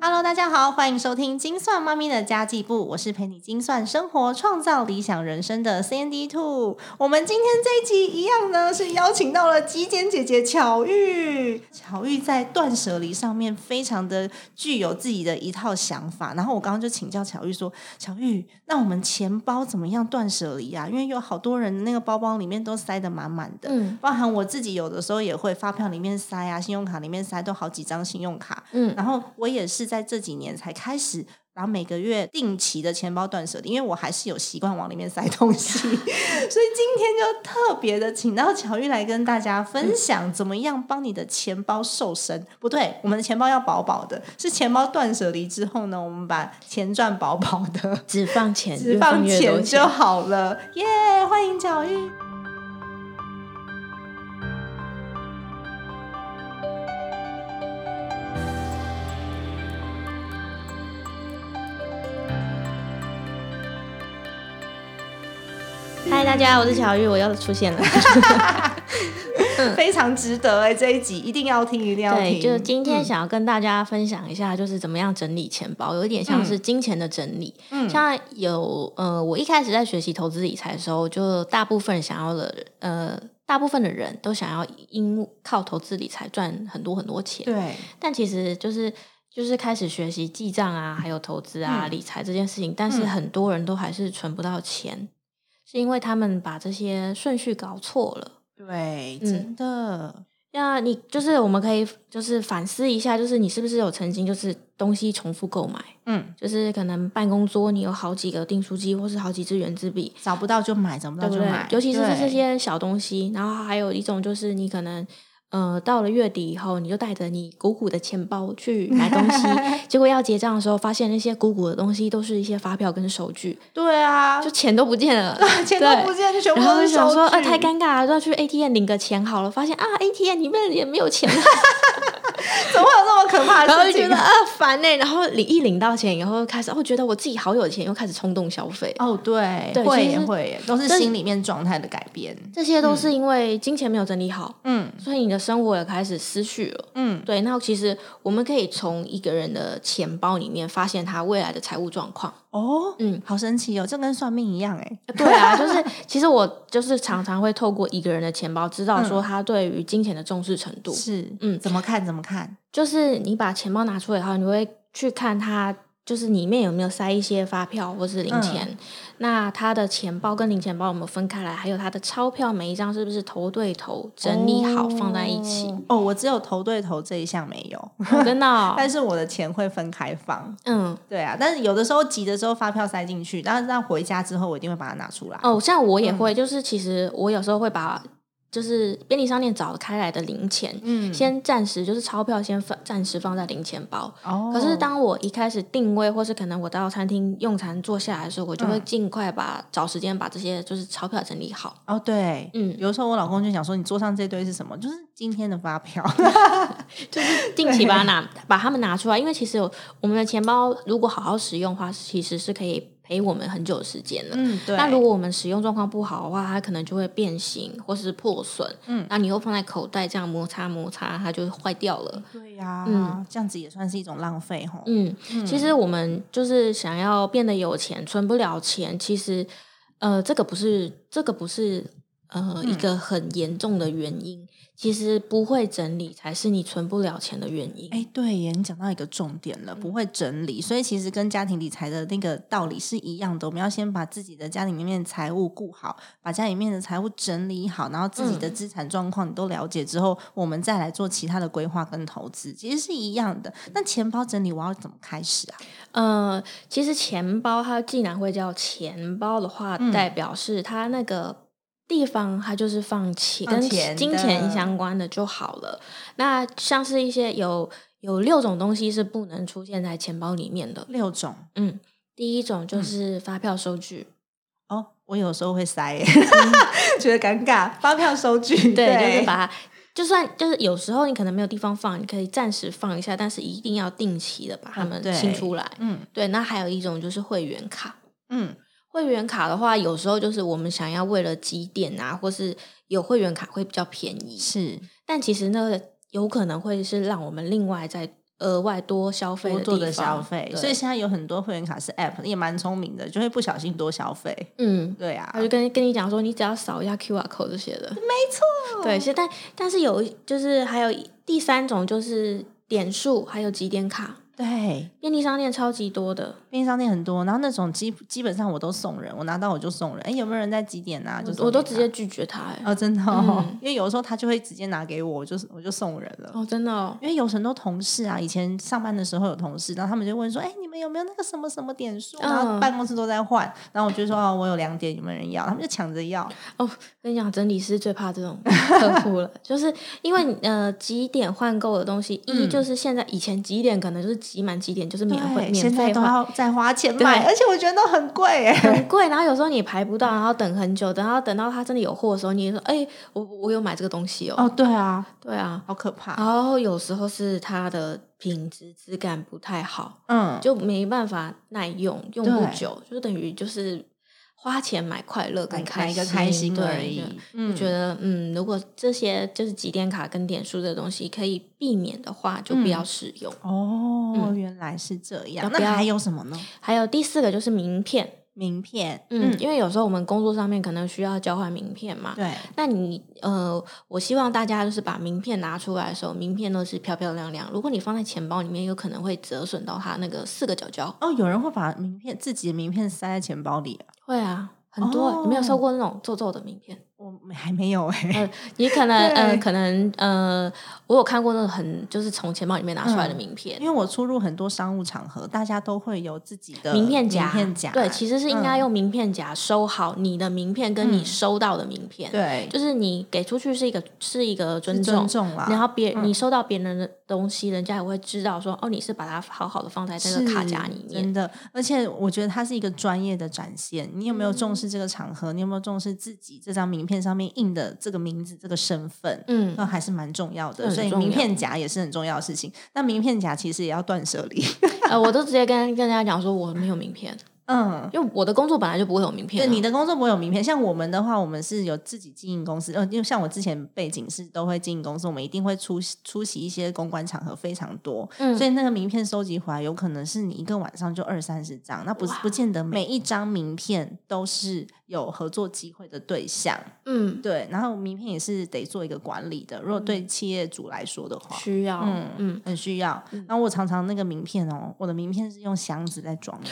Hello，大家好，欢迎收听精算妈咪的家计部，我是陪你精算生活、创造理想人生的 Sandy Two。我们今天这一集一样呢，是邀请到了极简姐姐巧玉。巧玉在断舍离上面非常的具有自己的一套想法。然后我刚刚就请教巧玉说：“巧玉，那我们钱包怎么样断舍离啊？因为有好多人那个包包里面都塞得满满的，嗯包含我自己有的时候也会发票里面塞啊，信用卡里面塞，都好几张信用卡。嗯然后我也是在这几年才开始，然后每个月定期的钱包断舍离，因为我还是有习惯往里面塞东西，所以今天就特别的请到巧玉来跟大家分享，怎么样帮你的钱包瘦身。不对，我们的钱包要饱饱的，是钱包断舍离之后呢，我们把钱赚饱饱的，只放钱，只放钱就好了。耶欢迎巧玉。嗨，大家，我是巧玉，我又出现了。非常值得哎、这一集一定要听，一定要对，听。就今天嗯想要跟大家分享一下，就是怎么样整理钱包，有一点像是金钱的整理。嗯像有呃，我一开始在学习投资理财的时候，就大部分想要的呃，大部分的人都想要因靠投资理财赚很多很多钱。对，但其实就是就是开始学习记账啊，还有投资啊、嗯理财这件事情，但是嗯很多人都还是存不到钱，是因为他们把这些顺序搞错了。对，嗯真的，那你就是我们可以就是反思一下，就是你是不是有曾经就是东西重复购买，嗯，就是可能办公桌你有好几个订书机或是好几支圆珠笔，找不到就买，找不到就买，？尤其是对这些小东西，然后还有一种就是你可能。呃，到了月底以后，你就带着你鼓鼓的钱包去 买东西，结果要结账的时候，发现那些鼓鼓的东西都是一些发票跟收据，对啊，就钱都不见了，钱都对不见，就全部然后都就是想说，收据呃，太尴尬了，就要去 ATM 领个钱好了，发现啊，ATM 里面也没有钱，怎么会有那么可怕然后的事情？就觉得啊烦呢，然后领一领到钱以后，开始哦觉得我自己好有钱，又开始冲动消费。哦，对，会对其实耶会耶，都是心里面状态的改变。这些都是因为金钱没有整理好，嗯所以你的生活也开始失序了。嗯，对，那其实我们可以从一个人的钱包里面发现他未来的财务状况。哦，嗯，好神奇哦，这跟算命一样哎。对啊，就是 其实我就是常常会透过一个人的钱包，知道说他对于金钱的重视程度。是，嗯怎么看怎么看？就是你把钱包拿出来以后，你会去看它，就是里面有没有塞一些发票或是零钱。那他的钱包跟零钱包有没有分开来？还有他的钞票每一张是不是头对头整理好放在一起？哦，我只有头对头这一项没有，哦真的哦、但是我的钱会分开放。嗯。对啊，但是有的时候急的时候发票塞进去，但是那回家之后我一定会把它拿出来。哦，像我嗯也会，就是其实我有时候会把就是便利商店找开来的零钱，嗯先暂时就是钞票先放暂时放在零钱包。哦可是当我一开始定位，或是可能我到餐厅用餐坐下来的时候，我就会嗯尽快把找时间把这些就是钞票整理好。哦对，嗯有时候我老公就想说，你桌上这堆是什么？就是今天的发票。就是定期把它拿把它们拿出来，因为其实有我们的钱包如果好好使用的话，其实是可以陪我们很久的时间了。嗯，对。那如果我们使用状况不好的话，它可能就会变形或是破损。嗯那你又放在口袋这样摩擦摩擦，它就坏掉了。对呀、嗯这样子也算是一种浪费吼。嗯，其实我们就是想要变得有钱，存不了钱，其实呃，这个不是这个不是呃、一个很严重的原因。其实不会整理才是你存不了钱的原因。哎，对耶，你讲到一个重点了，不会整理，所以其实跟家庭理财的那个道理是一样的。我们要先把自己的家里面的财务顾好，把家里面的财务整理好，然后自己的资产状况你都了解之后，我们再来做其他的规划跟投资，其实是一样的。那钱包整理我要怎么开始啊？呃，其实钱包它既然会叫钱包的话，代表是它那个地方，它就是放钱跟钱金钱相关的就好了。那像是一些有有六种东西是不能出现在钱包里面的。六种嗯，第一种嗯就是发票、收据，哦，我有时候会塞耶，觉得尴尬。发票、收据，嗯对，就是把它。就算就是有时候你可能没有地方放，你可以暂时放一下，但是一定要定期的把它们清出来。嗯对，那还有一种就是会员卡。嗯，会员卡的话，有时候就是我们想要为了积点啊，或是有会员卡会比较便宜，是但其实那个有可能会是让我们另外再额外多消费多做的消费，所以现在有很多会员卡是 App，也蛮聪明的，就会不小心多消费。嗯，对啊他，就跟跟你讲说，你只要扫一下 QR code 这些的，没错，对，现在但是有就是还有第三种就是点数，还有几点卡，对，便利商店超级多的，便利商店很多，然后那种基基本上我都送人，我拿到我就送人。哎，有没有人在几点啊？就送我都直接拒绝他、欸，哦，真的哦，嗯因为有的时候他就会直接拿给我，我就我就送人了。哦，真的哦，因为有很多同事啊，以前上班的时候有同事，然后他们就问说：“哎，你们有没有那个什么什么点数？”然后嗯办公室都在换，然后我就说：“哦，我有两点，有没有人要？”他们就抢着要。哦跟你讲，整理师最怕这种客户了，就是因为呃几点换购的东西，一嗯就是现在以前几点可能就是集满几点就是免费，免费换。要再花钱买，而且我觉得都很贵哎。很贵，然后有时候你排不到，然后等很久，等到等到他真的有货的时候，你也说：“哎、我我有买这个东西哦。哦，对啊，对啊，好可怕。然后有时候是它的品质质感不太好，嗯，就没办法耐用，用不久，就等于就是花钱买快乐跟买开一个开心对而已。嗯我觉得，嗯，如果这些就是几点卡跟点数的东西可以避免的话，就不要使用。哦，嗯原来是这样。那还有什么呢？还有第四个就是名片，名片，嗯，因为有时候我们工作上面可能需要交换名片嘛，对，那你呃，我希望大家就是把名片拿出来的时候，名片都是漂漂亮亮。如果你放在钱包里面，有可能会折损到它那个四个角角。哦，有人会把名片自己的名片塞在钱包里啊，会啊，很多、你没有哦收过那种皱皱的名片？我没还没有哎。呃，你可能呃，可能呃，我有看过那种很就是从钱包里面拿出来的名片。因为我出入很多商务场合，大家都会有自己的名片夹，名片夹，对，其实是应该嗯用名片夹收好你的名片跟你嗯收到的名片，对，就是你给出去是一个是一个尊重，尊重啦。然后别、嗯你收到别人的东西，人家也会知道说，哦，你是把它好好的放在这个卡夹里面。真的，而且我觉得它是一个专业的展现。你有没有重视这个场合？你有没有重视自己这张名片上面印的这个名字、这个身份？嗯那还是蛮重要的，所以名片夹也是很重要的事情。那名片夹其实也要断舍离，呃，我都直接跟跟大家讲说我没有名片，嗯，因为我的工作本来就不会有名片、对，啊。你的工作不会有名片。像我们的话，我们是有自己经营公司，呃，因为像我之前背景是都会经营公司，我们一定会出席出席一些公关场合非常多，嗯所以那个名片收集回来，有可能是你一个晚上就二三十张，那不是不见得每一张名片都是有合作机会的对象，嗯对，然后名片也是得做一个管理的。如果对企业主来说的话，需要嗯嗯很需要。然后我常常那个名片哦，我的名片是用箱子在装的。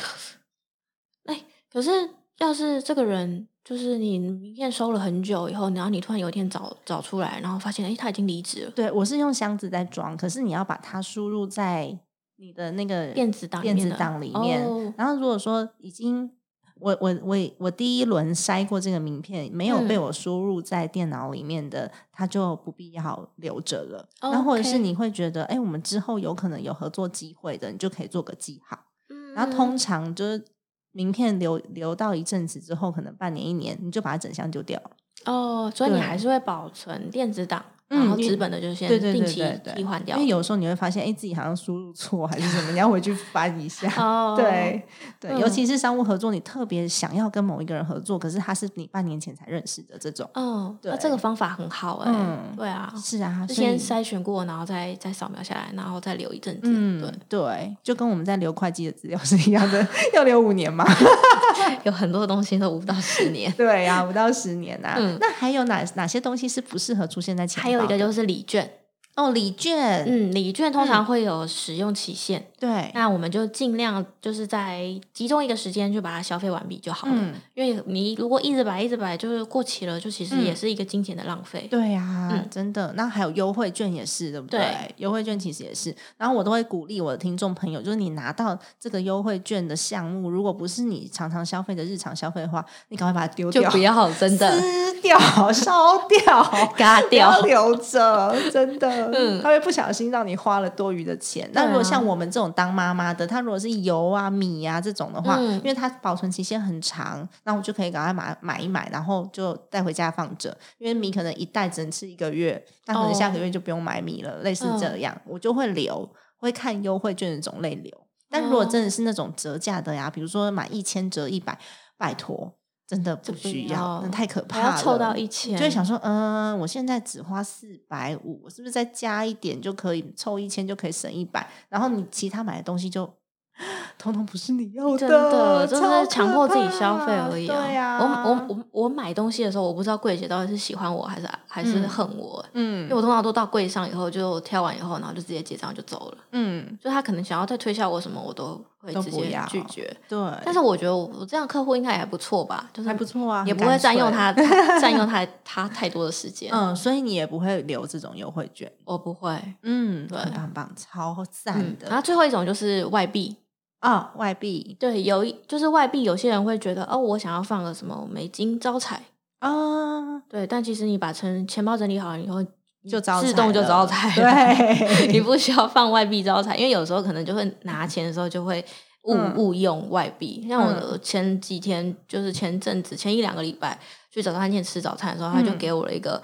可是要是这个人就是你名片收了很久以后，然后你突然有一天找找出来，然后发现哎他已经离职了，对，我是用箱子在装，可是你要把它输入在你的那个电子电子档里面。哦然后如果说已经我我我我第一轮筛过这个名片，没有被嗯我输入在电脑里面的，它就不必要留着了。哦然后或者是你会觉得，哎，我们之后有可能有合作机会的，你就可以做个记号。嗯然后通常就是名片留留到一阵子之后，可能半年一年，你就把它整箱丢掉了。哦，所以你还是会保存电子档，然后纸本的就先定期对对对，替换掉因为。有时候你会发现，哎，自己好像输入错还是什么，你要回去翻一下。哦，对对，嗯尤其是商务合作，你特别想要跟某一个人合作，可是他是你半年前才认识的这种。哦，那对这个方法很好哎、嗯对啊，是啊，先筛选过，然后再再扫描下来，然后再留一阵子。嗯对，对，就跟我们在留会计的资料是一样的，要留五年嘛。有很多东西都五到十年。对呀、五到十年呐、嗯那还有哪哪些东西是不适合出现在钱包的？还有一个就是礼券，哦，礼券，嗯，礼券通常会有使用期限，对，那我们就尽量就是在集中一个时间就把它消费完毕就好了。嗯因为你如果一直摆一直摆，就是过期了，就其实嗯也是一个金钱的浪费。对呀、嗯真的。那还有优惠券也是，对不对？对优惠券其实也是。然后我都会鼓励我的听众朋友，就是你拿到这个优惠券的项目，如果不是你常常消费的日常消费的话，你赶快把它丢掉，不要真的撕掉、烧掉。嘎不要掉。留着，真的，嗯他会不小心让你花了多余的钱。那如果像我们这种当妈妈的，他如果是油啊、米啊这种的话，嗯因为它保存期限很长，那我就可以赶快买买一买，然后就带回家放着。因为米可能一袋只能吃一个月，那可能下个月就不用买米了，类似这样，我就会留，会看优惠券的种类留。但如果真的是那种折价的呀，比如说买一千折一百，拜托，真的不需要要，那太可怕了。要凑到一千，就会想说，嗯、我现在只花四百五，我是不是再加一点就可以凑一千就可以省一百？然后你其他买的东西就通通不是你要的，真的就超是强迫自己消费而已对呀、我我我我买东西的时候，我不知道柜姐到底是喜欢我还是还是嗯恨我，嗯因为我通常都到柜上以后就挑完以后，然后就直接结账就走了。嗯，就他可能想要再推销我什么，我都会直接拒绝。对，但是我觉得我我这样客户应该也还不错吧，就是还不错啊，也不会。占用他他占用他他太多的时间。嗯，所以你也不会留这种优惠券，我不会。嗯，对很棒棒，超赞嗯，的。然后最后一种就是外币。啊、外币对，有一就是外币，有些人会觉得哦，我想要放个什么美金招财，啊，对，但其实你把钱钱包整理好了以后，就招自动就招财了。对，你不需要放外币招财，因为有时候可能就会拿钱的时候就会误、嗯误用外币。像我前几天，就是前阵子前一两个礼拜去早餐店吃早餐的时候，他就嗯给我了一个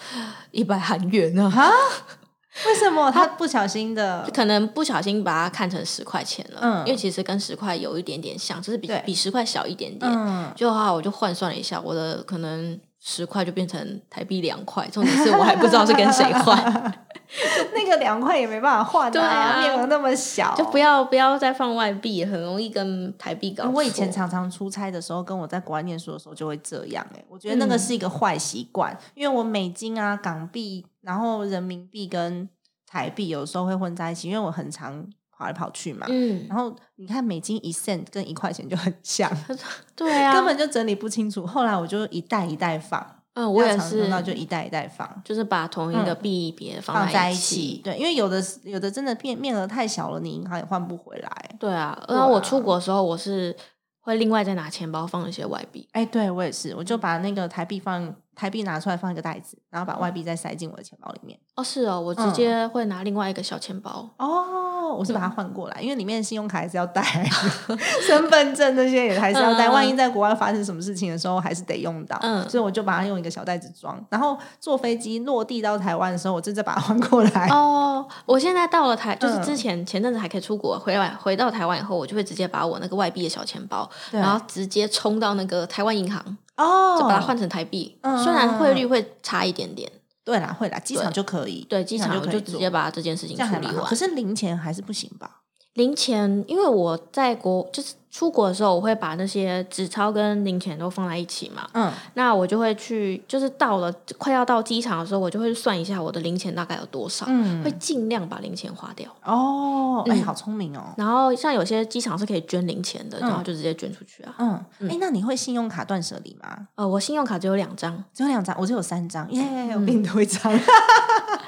一百韩元呢、啊？为什么他不小心的？可能不小心把它看成十块钱了，嗯因为其实跟十块有一点点像，就是比对比十块小一点点。嗯，就话我就换算了一下，我的可能十块就变成台币两块，重点是我还不知道是跟谁换，那个两块也没办法换对啊面额那么小，就不要不要再放外币，很容易跟台币搞错。我以前常常出差的时候，跟我在国外念书的时候就会这样哎、我觉得那个嗯是一个坏习惯，因为我美金啊、港币，然后人民币跟台币有时候会混在一起，因为我很常跑来跑去嘛。嗯，然后你看美金一 cent 跟一块钱就很像，对啊，根本就整理不清楚。后来我就一袋一袋放，嗯，我也是，那就一袋一袋放。就是把同一个嗯币别放放在一一起，。对，因为有的有的真的面面额太小了，你银行也换不回来。对啊，对然后我啊出国的时候，我是会另外再拿钱包放一些外币。哎，对我也是，我就把那个台币放台币拿出来放一个袋子，然后把外币再塞进我的钱包里面。哦，是哦，我直嗯接会拿另外一个小钱包。哦，我是把它换过来，因为里面的信用卡还是要带，身份证那些也还是要带，嗯万一在国外发生什么事情的时候，还是得用到。嗯所以我就把它用一个小袋子装，然后坐飞机落地到台湾的时候，我就再把它换过来。哦，我现在到了台，就是嗯之前前阵子还可以出国，回来回到台湾以后，我就会直接把我那个外币的小钱包，然后直接冲到那个台湾银行，哦，就把它换成台币。嗯虽然汇率会差一点点，对啦，会啦，机场就可以，对，机场就我就直接把这件事情处理完。可。是零钱还是不行吧？零钱，因为我在国就是出国的时候，我会把那些纸钞跟零钱都放在一起嘛。嗯，那我就会去，就是到了快要到机场的时候，我就会算一下我的零钱大概有多少，嗯会尽量把零钱花掉。哦，哎、嗯好聪明哦。然后像有些机场是可以捐零钱的，嗯然后就直接捐出去啊。嗯，哎、那你会信用卡断舍离吗？呃，我信用卡只有两张。只有两张，我只有三张，耶、嗯我比你多一张。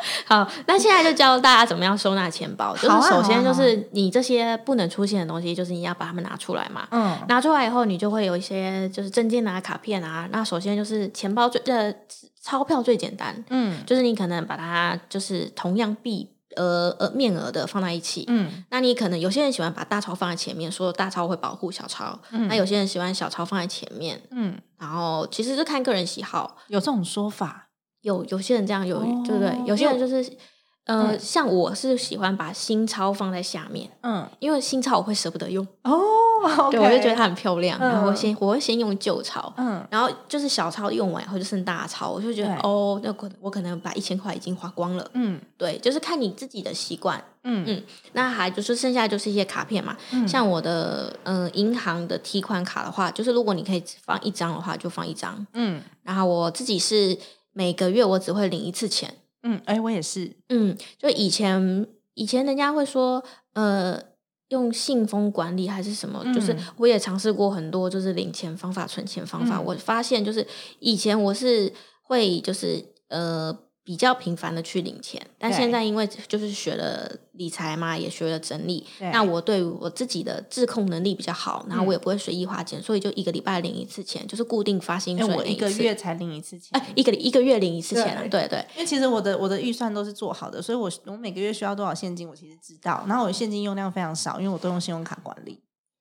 好，那现在就教大家怎么样收纳钱包。就是首先就是你这些不能出现的东西，就是你要把它们拿出来嘛。嗯拿出来以后，你就会有一些就是证件啊、卡片啊。那首先就是钱包最呃钞票最简单，嗯就是你可能把它就是同样币额呃面额的放在一起。嗯那你可能有些人喜欢把大钞放在前面，说大钞会保护小钞；嗯那有些人喜欢小钞放在前面。嗯，然后其实是看个人喜好，有这种说法。有有些人这样有，哦对不对？有些人就是呃，嗯像我是喜欢把新钞放在下面，嗯因为新钞我会舍不得用，哦 对我就觉得它很漂亮，嗯然后我先我会先用旧钞。嗯然后就是小钞用完以后就剩大钞，我就觉得哦，那可我可能把一千块已经花光了。嗯对，就是看你自己的习惯。嗯嗯那还就是剩下就是一些卡片嘛，嗯像我的嗯、呃银行的提款卡的话，就是如果你可以只放一张的话，就放一张。嗯然后我自己是每个月我只会领一次钱，嗯，哎、我也是，嗯，就以前以前人家会说，呃，用信封管理还是什么，就是嗯。我也尝试过很多，就是领钱方法、存钱方法。嗯。我发现就是以前我是会就是呃比较频繁的去领钱，但现在因为就是学了理财嘛，也学了整理，那我对我自己的自控能力比较好，然后嗯我也不会随意花钱，所以就一个礼拜领一次钱，就是固定发薪因为我水一个月才领一次钱。哎，一个一个月领一次钱啊，对对。因为其实我的我的预算都是做好的，所以我我每个月需要多少现金，我其实知道。然后我现金用量非常少，因为我都用信用卡管理。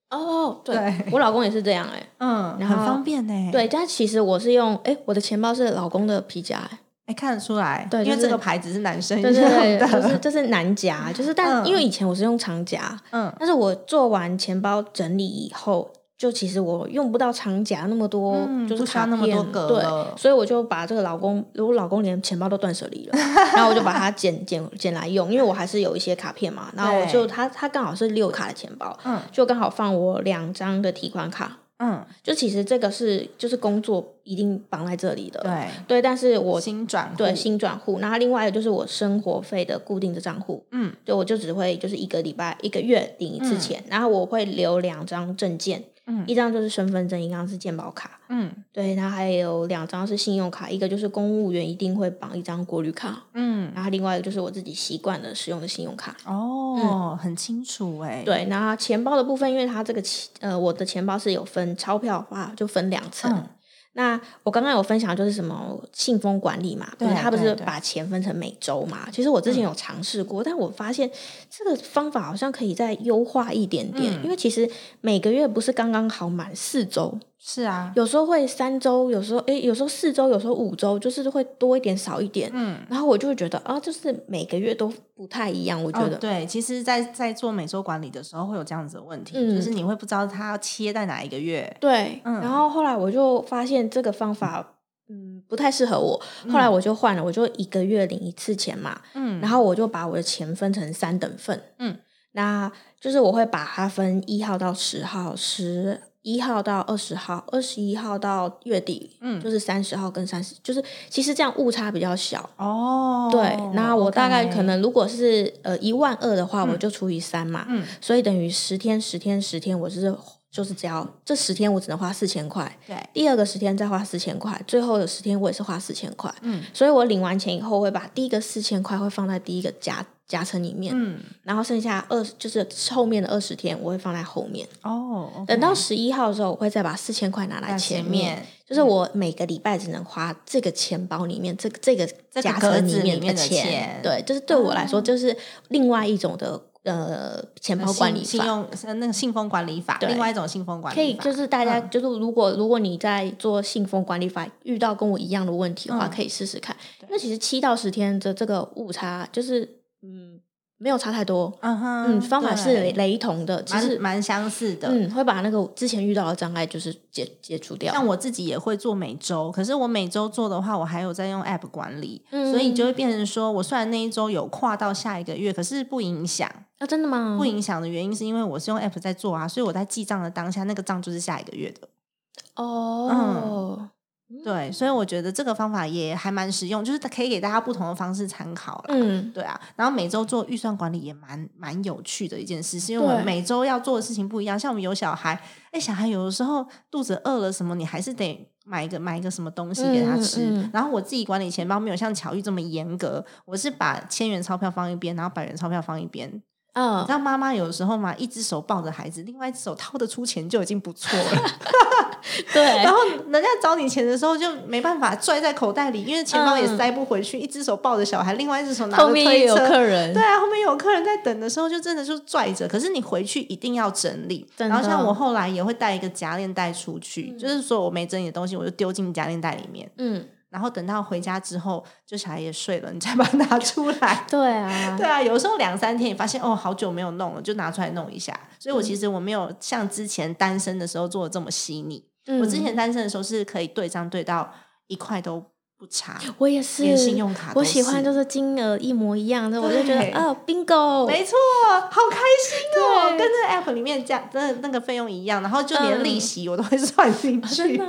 哦，对对我老公也是这样哎、嗯，然很方便呢。对，但其实我是用哎，我的钱包是老公的皮夹、欸，哎，看得出来，对就是因为这个牌子是男生对对对，用的，就是就是男夹，就是但、嗯因为以前我是用长夹，嗯但是我做完钱包整理以后，就其实我用不到长夹那么多，嗯就是卡不需要那么多片格对，所以我就把这个老公，我老公连钱包都断舍离了，然后我就把它剪剪剪来用，因为我还是有一些卡片嘛，然后我就对他他刚好是六卡的钱包，嗯就刚好放我两张的提款卡。嗯，就其实这个是就是工作一定绑在这里的，对，对，但是我新转对新转户，然后另外一个就是我生活费的固定的账户，嗯。就我就只会就是一个礼拜一个月领一次钱，然后我会留两张证件，嗯一张就是身份证，一张是健保卡，嗯对，然后还有两张是信用卡，一个就是公务员一定会绑一张国旅卡，嗯，然后另外一个就是我自己习惯的使用的信用卡。哦，很清楚哎。对，然后钱包的部分，因为它这个钱呃，我的钱包是有分钞票的话，就分两层。嗯那我刚刚有分享就是什么信封管理嘛，他不是把钱分成每周嘛？其实我之前有尝试过，但我发现这个方法好像可以再优化一点点，嗯因为其实每个月不是刚刚好满四周，是啊，有时候会三周，有时候诶，有时候四周，有时候五周，就是会多一点少一点。嗯。然后我就会觉得啊，就是每个月都不太一样，我觉得。哦、对，其实在，在做每周管理的时候，会有这样子的问题，嗯就是你会不知道它要切在哪一个月。对，嗯然后后来我就发现这个方法，嗯，不太适合我。后来我就换了，我就一个月领一次钱嘛，嗯然后我就把我的钱分成三等份，嗯，那就是我会把它分一号到十号，十一号到二十号，二十一号到月底，嗯。就是三十号跟三十，就是其实这样误差比较小。哦，对，那我大概可能如果是呃一万二的话，我就除以三嘛，嗯。所以等于十天十天十天，我就是就是只要这十天我只能花四千块，对，第二个十天再花四千块，最后的十天我也是花四千块，嗯。所以我领完钱以后会把第一个四千块会放在第一个夹夹层里面，嗯。然后剩下二就是后面的二十天我会放在后面，哦。等到十一号的时候我会再把四千块拿来在前前面就是我每个礼拜只能花这个钱包里面这个这个夹层里面的钱，钱。对，就是对我来说就是另外一种的呃钱包管理法。信信用呃那个信封管理法，另外一种信封管理法可以，就是大家、嗯就是如果如果你在做信封管理法遇到跟我一样的问题的话，嗯可以试试看。那其实七到十天的这个误差，就是嗯没有差太多，嗯哼，嗯，方法是雷雷同的，其实蛮蛮相似的。嗯会把那个之前遇到的障碍就是解解除掉。像我自己也会做每周，可是我每周做的话，我还有在用 App 管理，嗯所以就会变成说，我虽然那一周有跨到下一个月，可是不影响。啊，真的吗？不影响的原因是因为我是用 App 在做啊，所以我在记账的当下，那个账就是下一个月的。哦，对，所以我觉得这个方法也还蛮实用，就是可以给大家不同的方式参考啦。嗯，对啊，然后每周做预算管理也蛮蛮有趣的一件事，是因为我们每周要做的事情不一样。像我们有小孩，哎，小孩有的时候肚子饿了什么，你还是得买一个买一个什么东西给他吃。嗯嗯然后我自己管理钱包没有像巧玉这么严格，我是把千元钞票放一边，然后百元钞票放一边。你嗯知，道妈妈有时候嘛，一只手抱着孩子，另外一只手掏得出钱就已经不错了。对 然，后人家找你钱的时候就没办法拽在口袋里，因为钱包也嗯塞不回去，一只手抱着小孩，另外一只手拿着后面也有推车客人，对啊，后面有客人在等的时候，就真的就拽着。可是你回去一定要整理。然后像我后来也会带一个夹链袋出去，就是说我没整理的东西，我就丢进夹链袋里面。嗯，然后等到回家之后，就小孩也睡了，你再把它拿出来。对啊，对啊，有时候两三天，你发现哦，好久没有弄了，就拿出来弄一下。所以我其实我没有像之前单身的时候做的这么细腻。嗯我之前单身的时候是可以对账对到一块都不差。我也是，连信用卡我喜欢就是金额一模一样的，我就觉得对哦，bingo，没错，好开心哦！跟这个 app 里面加的那个费用一样，然后就连嗯利息我都会算进去真去。的，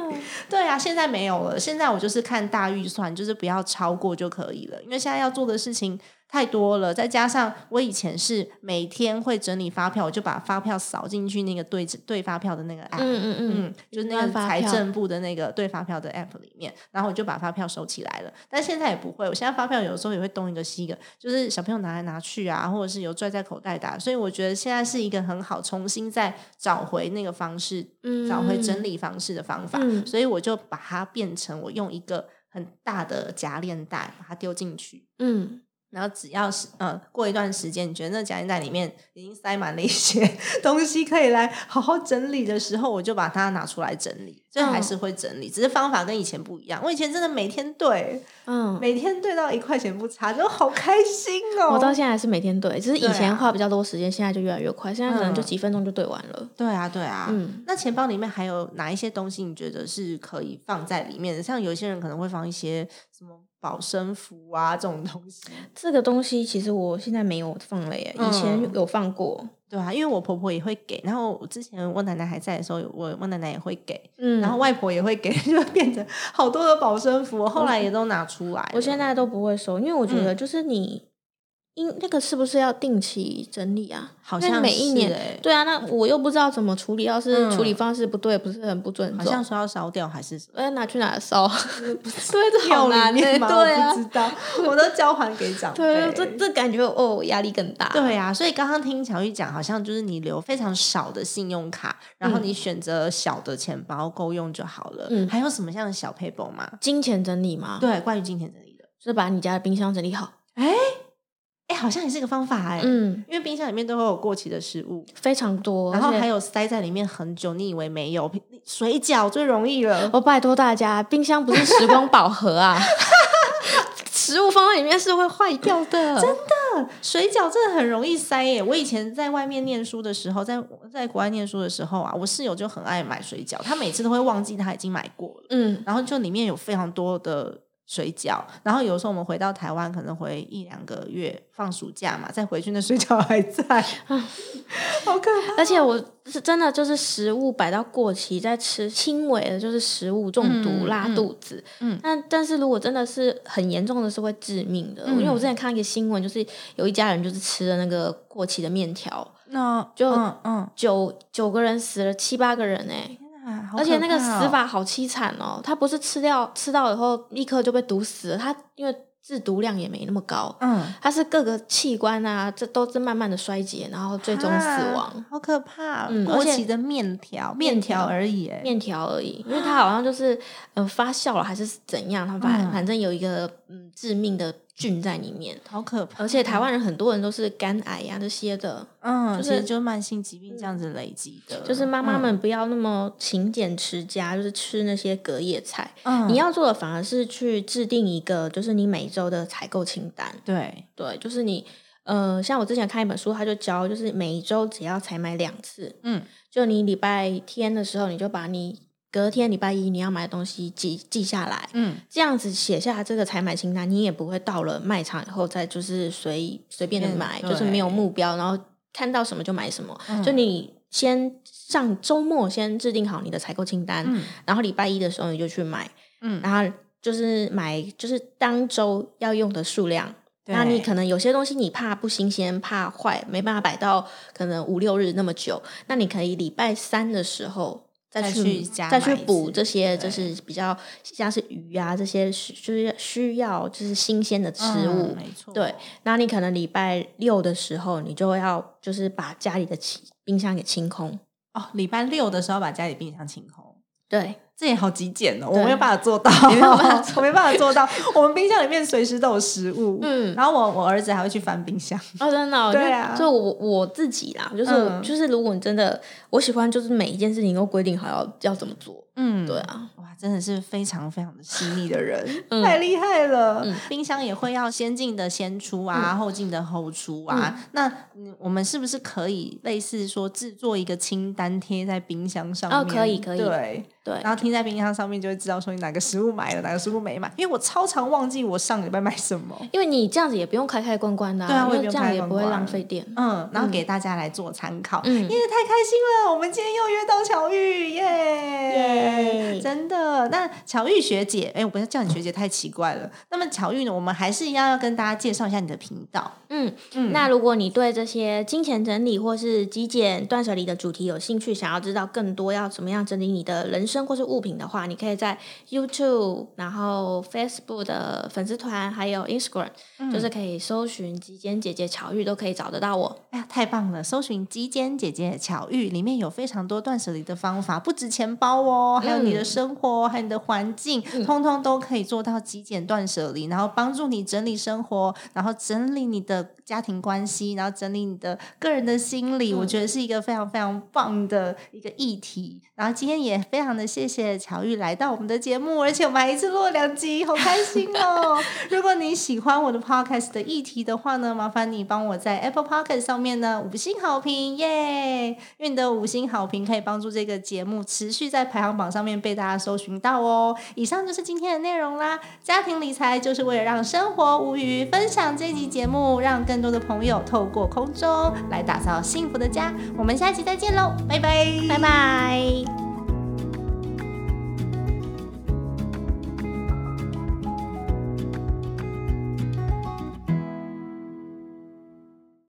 对啊，现在没有了，现在我就是看大预算，就是不要超过就可以了。因为现在要做的事情太多了，再加上我以前是每天会整理发票，我就把发票扫进去那个对对发票的那个 app，嗯嗯嗯，嗯，就是那个财政部的那个对发票的 app 里面，然后我就把发票收起来了。但现在也不会，我现在发票有时候也会东一个西一个，就是小朋友拿来拿去啊，或者是有拽在口袋的啊、所以我觉得现在是一个很好重新再找回那个方式，嗯找回整理方式的方法。嗯所以我就把它变成我用一个很大的夹链袋把它丢进去。嗯，然后只要是呃过一段时间，你觉得那夹心袋里面已经塞满了一些 东西，可以来好好整理的时候，我就把它拿出来整理。所以还是会整理，只是方法跟以前不一样。我以前真的每天对，嗯，每天对到一块钱不差，就好开心哦。我到现在还是每天对，只是以前花比较多时间，现在就越来越快，现在可能就嗯几分钟就对完了。对啊，对啊，嗯那钱包里面还有哪一些东西你觉得是可以放在里面的？像有些人可能会放一些什么保身符啊这种东西。这个东西其实我现在没有放了耶，以前嗯有放过。对啊，因为我婆婆也会给，然后之前我奶奶还在的时候，我我奶奶也会给，嗯，然后外婆也会给，就变成好多的保身符，我后来也都拿出来了。我现在都不会收，因为我觉嗯得就是你。因那个是不是要定期整理啊？好像每一年欸对啊，那我又不知道怎么处理，要是嗯处理方式不对，不是很不尊重，好像说要烧掉还是什么。我要拿去哪烧？对，这好难欸？对啊我不，知道，我都交还给长辈。对，这这感觉哦，压力更大。对啊，所以刚刚听乔玉讲，好像就是你留非常少的信用卡，然后嗯你选择小的钱包够用就好了。嗯还有什么样的小 paper 吗？金钱整理吗，，对，关于金钱整理的，就是把你家的冰箱整理好。哎，好像也是个方法哎。嗯，因为冰箱里面都会有过期的食物，非常多，然后还有塞在里面很久，你以为没有，水饺最容易了。我拜托大家，冰箱不是时光宝盒啊，食物放在里面是会坏掉的。真的，水饺真的很容易塞耶！我以前在外面念书的时候，在在国外念书的时候啊，我室友就很爱买水饺，他每次都会忘记他已经买过了，嗯，然后就里面有非常多的水饺，然后有时候我们回到台湾，可能回一两个月放暑假嘛，再回去那水饺还在，好可怕。而且我是真的就是食物摆到过期再吃，轻微的就是食物中毒、嗯拉嗯肚子。嗯但但是如果真的是很严重的，是会致命的。因为我之前看一个新闻，就是有一家人就是吃了那个过期的面条，那就嗯嗯，九九个人死了七八个人哎、天而且那个死法好凄惨哦，他不是吃掉吃到以后立刻就被毒死了，他因为制毒量也没那么高，嗯，它是各个器官啊，这都是慢慢的衰竭，然后最终死亡啊。好可怕！嗯而且面条，面条而已，哎，面条而已，因为他好像就是呃发酵了还是怎样，他反、嗯反正有一个嗯致命的菌在里面，好可怕。而且台湾人很多人都是肝癌呀、这些的，嗯，就是慢性疾病这样子累积的，就是妈妈嗯们不要那么勤俭持家，就是吃那些隔夜菜。嗯你要做的反而是去制定一个，就是你每周的采购清单。对，对，就是你，呃，像我之前看一本书，他就教，就是每一周只要采买两次，嗯就你礼拜天的时候，你就把你隔天礼拜一你要买的东西记记下来，嗯，这样子写下这个采买清单，你也不会到了卖场以后再就是随随便的嗯买，对。就是没有目标，然后看到什么就买什么。嗯。就你先上周末先制定好你的采购清单，嗯。然后礼拜一的时候你就去买，嗯。然后就是买就是当周要用的数量。那你可能有些东西你怕不新鲜，怕坏，没办法摆到可能五六日那么久，那你可以礼拜三的时候再再去去加再去补这些，就是比较像是鱼啊这些需就是需要就是新鲜的食物嗯。没错，对，那你可能礼拜六的时候，你就要就是把家里的清冰箱给清空。哦，礼拜六的时候把家里冰箱清空。对，这也好极简哦，我没有办法做到，没有办法 做我没办法做到。我们冰箱里面随时都有食物，嗯然后我我儿子还会去翻冰箱，哦，真的、哦，对啊就就我我自己啦，就是、嗯。就是，如果你真的，我喜欢就是每一件事情都规定好要要怎么做，嗯，对啊，哇，真的是非常非常的细腻的人，嗯 太厉害了。嗯冰箱也会要先进的先出啊，后进的后出啊。那嗯我们是不是可以类似说制作一个清单贴在冰箱上面？哦可以可以对。对，然后贴在冰箱上面，就会知道说你哪个食物买了，哪个食物没买。因为我超常忘记我上礼拜买什么，因为你这样子也不用开开关关的、对啊我也不用因为这样也不会浪费电。嗯，然后给大家来做参考。嗯因为太开心了，我们今天又约到巧玉，耶耶真的。那巧玉学姐，哎，我不要叫你学姐，太奇怪了。那么巧玉呢，我们还是一样要跟大家介绍一下你的频道。嗯，嗯那如果你对这些金钱整理或是极简断舍离的主题有兴趣，想要知道更多要怎么样整理你的人生或是物品的话，你可以在 YouTube、然后 Facebook 的粉丝团，还有 Instagram，、就是可以搜寻“极简姐姐巧玉”，都可以找得到我。哎呀，太棒了！搜寻“极简姐姐巧玉”，里面有非常多断舍离的方法，不止钱包哦，还有你的嗯生活，还有你的环境，通通都可以做到极简断舍离，然后帮助你整理生活，然后整理你的家庭关系，然后整理你的个人的心理。我觉得是一个非常非常棒的一个议题。然后今天也非常的谢谢乔玉来到我们的节目，而且我们还一次录了两集，好开心哦！如果你喜欢我的 podcast 的议题的话呢，麻烦你帮我在 Apple Podcast 上面呢五星好评耶！因为你的五星好评可以帮助这个节目持续在排行榜网上面被大家搜寻到哦。以上就是今天的内容啦。家庭理财就是为了让生活无余，分享这集节目，让更多的朋友透过空中来打造幸福的家。我们下期再见喽，拜拜，拜拜。